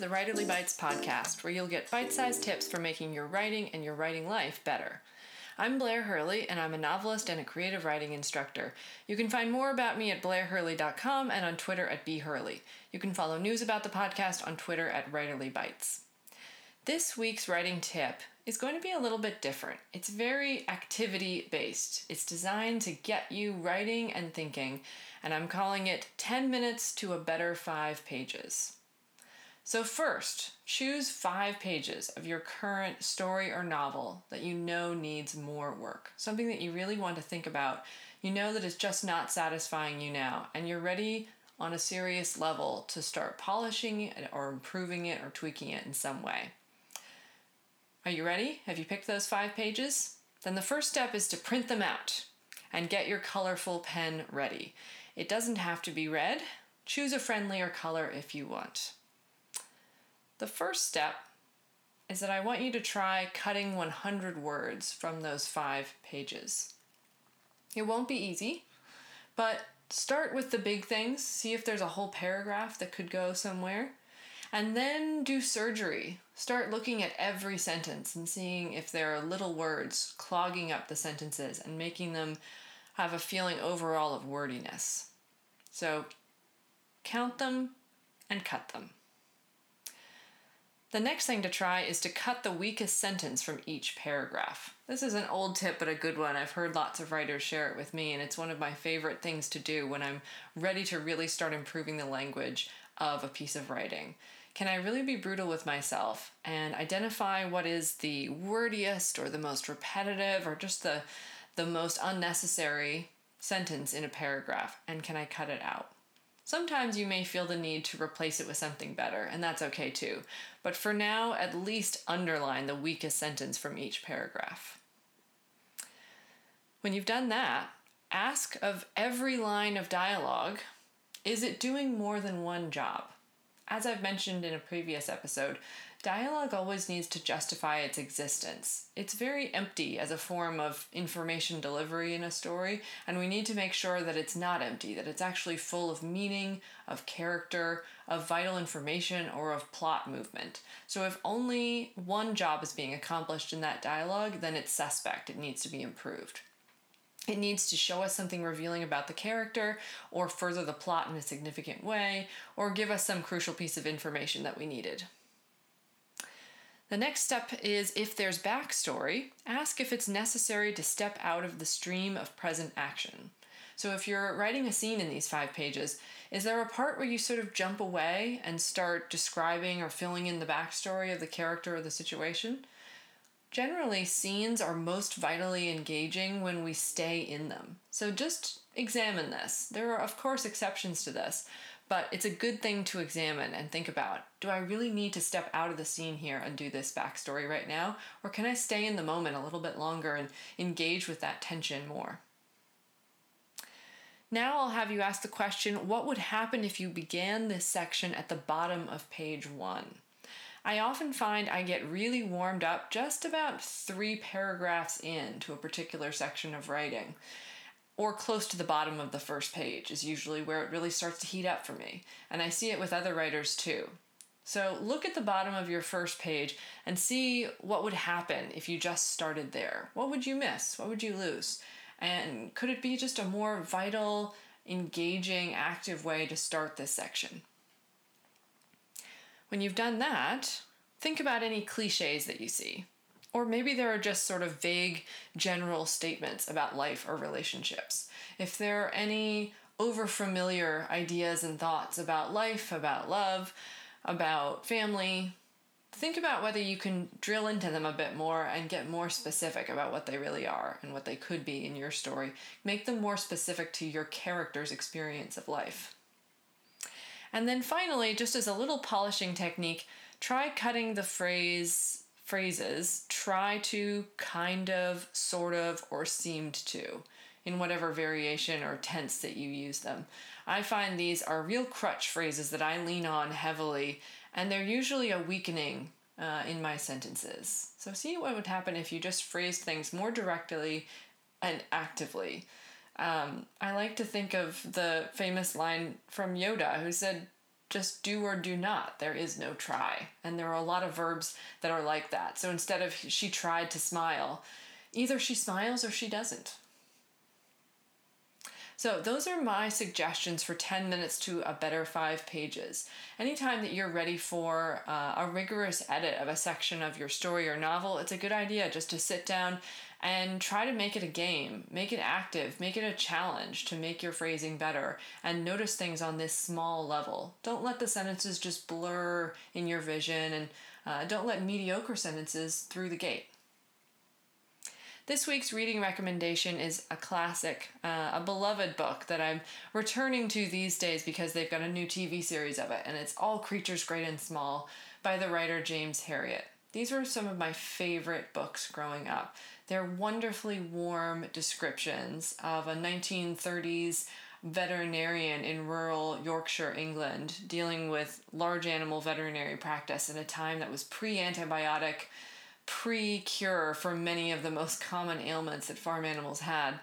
the Writerly Bites podcast, where you'll get bite sized tips for making your writing and your writing life better. I'm Blair Hurley, and I'm a novelist and a creative writing instructor. You can find more about me at blairhurley.com and on Twitter at bhurley. You can follow news about the podcast on Twitter at Writerly Bites. This week's writing tip is going to be a little bit different. It's very activity based. It's designed to get you writing and thinking, and I'm calling it 10 minutes to a better 5 pages. So, first, choose five pages of your current story or novel that you know needs more work, something that you really want to think about. You know that it's just not satisfying you now, and you're ready on a serious level to start polishing it or improving it or tweaking it in some way. Are you ready? Have you picked those five pages? Then the first step is to print them out and get your colorful pen ready. It doesn't have to be red. Choose a friendlier color if you want. The first step is that I want you to try cutting 100 words from those five pages. It won't be easy, but start with the big things, see if there's a whole paragraph that could go somewhere, and then do surgery. Start looking at every sentence and seeing if there are little words clogging up the sentences and making them have a feeling overall of wordiness. So count them and cut them. The next thing to try is to cut the weakest sentence from each paragraph. This is an old tip, but a good one. I've heard lots of writers share it with me, and it's one of my favorite things to do when I'm ready to really start improving the language of a piece of writing. Can I really be brutal with myself and identify what is the wordiest or the most repetitive or just the, the most unnecessary sentence in a paragraph, and can I cut it out? Sometimes you may feel the need to replace it with something better, and that's okay too. But for now, at least underline the weakest sentence from each paragraph. When you've done that, ask of every line of dialogue is it doing more than one job? As I've mentioned in a previous episode, dialogue always needs to justify its existence. It's very empty as a form of information delivery in a story, and we need to make sure that it's not empty, that it's actually full of meaning, of character, of vital information, or of plot movement. So if only one job is being accomplished in that dialogue, then it's suspect. It needs to be improved. It needs to show us something revealing about the character, or further the plot in a significant way, or give us some crucial piece of information that we needed. The next step is if there's backstory, ask if it's necessary to step out of the stream of present action. So, if you're writing a scene in these five pages, is there a part where you sort of jump away and start describing or filling in the backstory of the character or the situation? Generally, scenes are most vitally engaging when we stay in them. So just examine this. There are, of course, exceptions to this, but it's a good thing to examine and think about. Do I really need to step out of the scene here and do this backstory right now? Or can I stay in the moment a little bit longer and engage with that tension more? Now I'll have you ask the question what would happen if you began this section at the bottom of page one? I often find I get really warmed up just about three paragraphs into a particular section of writing. Or close to the bottom of the first page is usually where it really starts to heat up for me. And I see it with other writers too. So look at the bottom of your first page and see what would happen if you just started there. What would you miss? What would you lose? And could it be just a more vital, engaging, active way to start this section? When you've done that, think about any cliches that you see. Or maybe there are just sort of vague general statements about life or relationships. If there are any overfamiliar ideas and thoughts about life, about love, about family, think about whether you can drill into them a bit more and get more specific about what they really are and what they could be in your story. Make them more specific to your character's experience of life. And then finally, just as a little polishing technique, try cutting the phrase phrases try to kind of, sort of, or seemed to in whatever variation or tense that you use them. I find these are real crutch phrases that I lean on heavily, and they're usually a weakening uh, in my sentences. So, see what would happen if you just phrased things more directly and actively. Um, I like to think of the famous line from Yoda who said, just do or do not. There is no try. And there are a lot of verbs that are like that. So instead of she tried to smile, either she smiles or she doesn't. So, those are my suggestions for 10 minutes to a better five pages. Anytime that you're ready for uh, a rigorous edit of a section of your story or novel, it's a good idea just to sit down and try to make it a game, make it active, make it a challenge to make your phrasing better, and notice things on this small level. Don't let the sentences just blur in your vision, and uh, don't let mediocre sentences through the gate. This week's reading recommendation is a classic, uh, a beloved book that I'm returning to these days because they've got a new TV series of it, and it's All Creatures Great and Small by the writer James Herriot. These were some of my favorite books growing up. They're wonderfully warm descriptions of a 1930s veterinarian in rural Yorkshire, England, dealing with large animal veterinary practice in a time that was pre antibiotic pre cure for many of the most common ailments that farm animals had.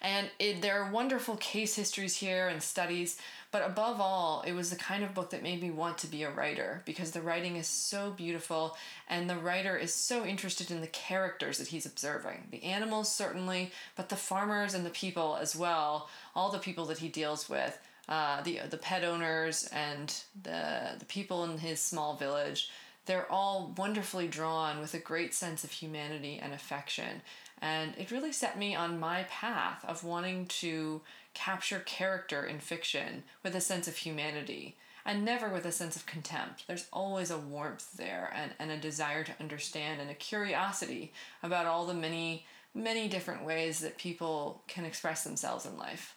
And it, there are wonderful case histories here and studies, but above all, it was the kind of book that made me want to be a writer because the writing is so beautiful and the writer is so interested in the characters that he's observing. The animals, certainly, but the farmers and the people as well, all the people that he deals with. Uh, the the pet owners and the the people in his small village they're all wonderfully drawn with a great sense of humanity and affection. And it really set me on my path of wanting to capture character in fiction with a sense of humanity and never with a sense of contempt. There's always a warmth there and, and a desire to understand and a curiosity about all the many, many different ways that people can express themselves in life.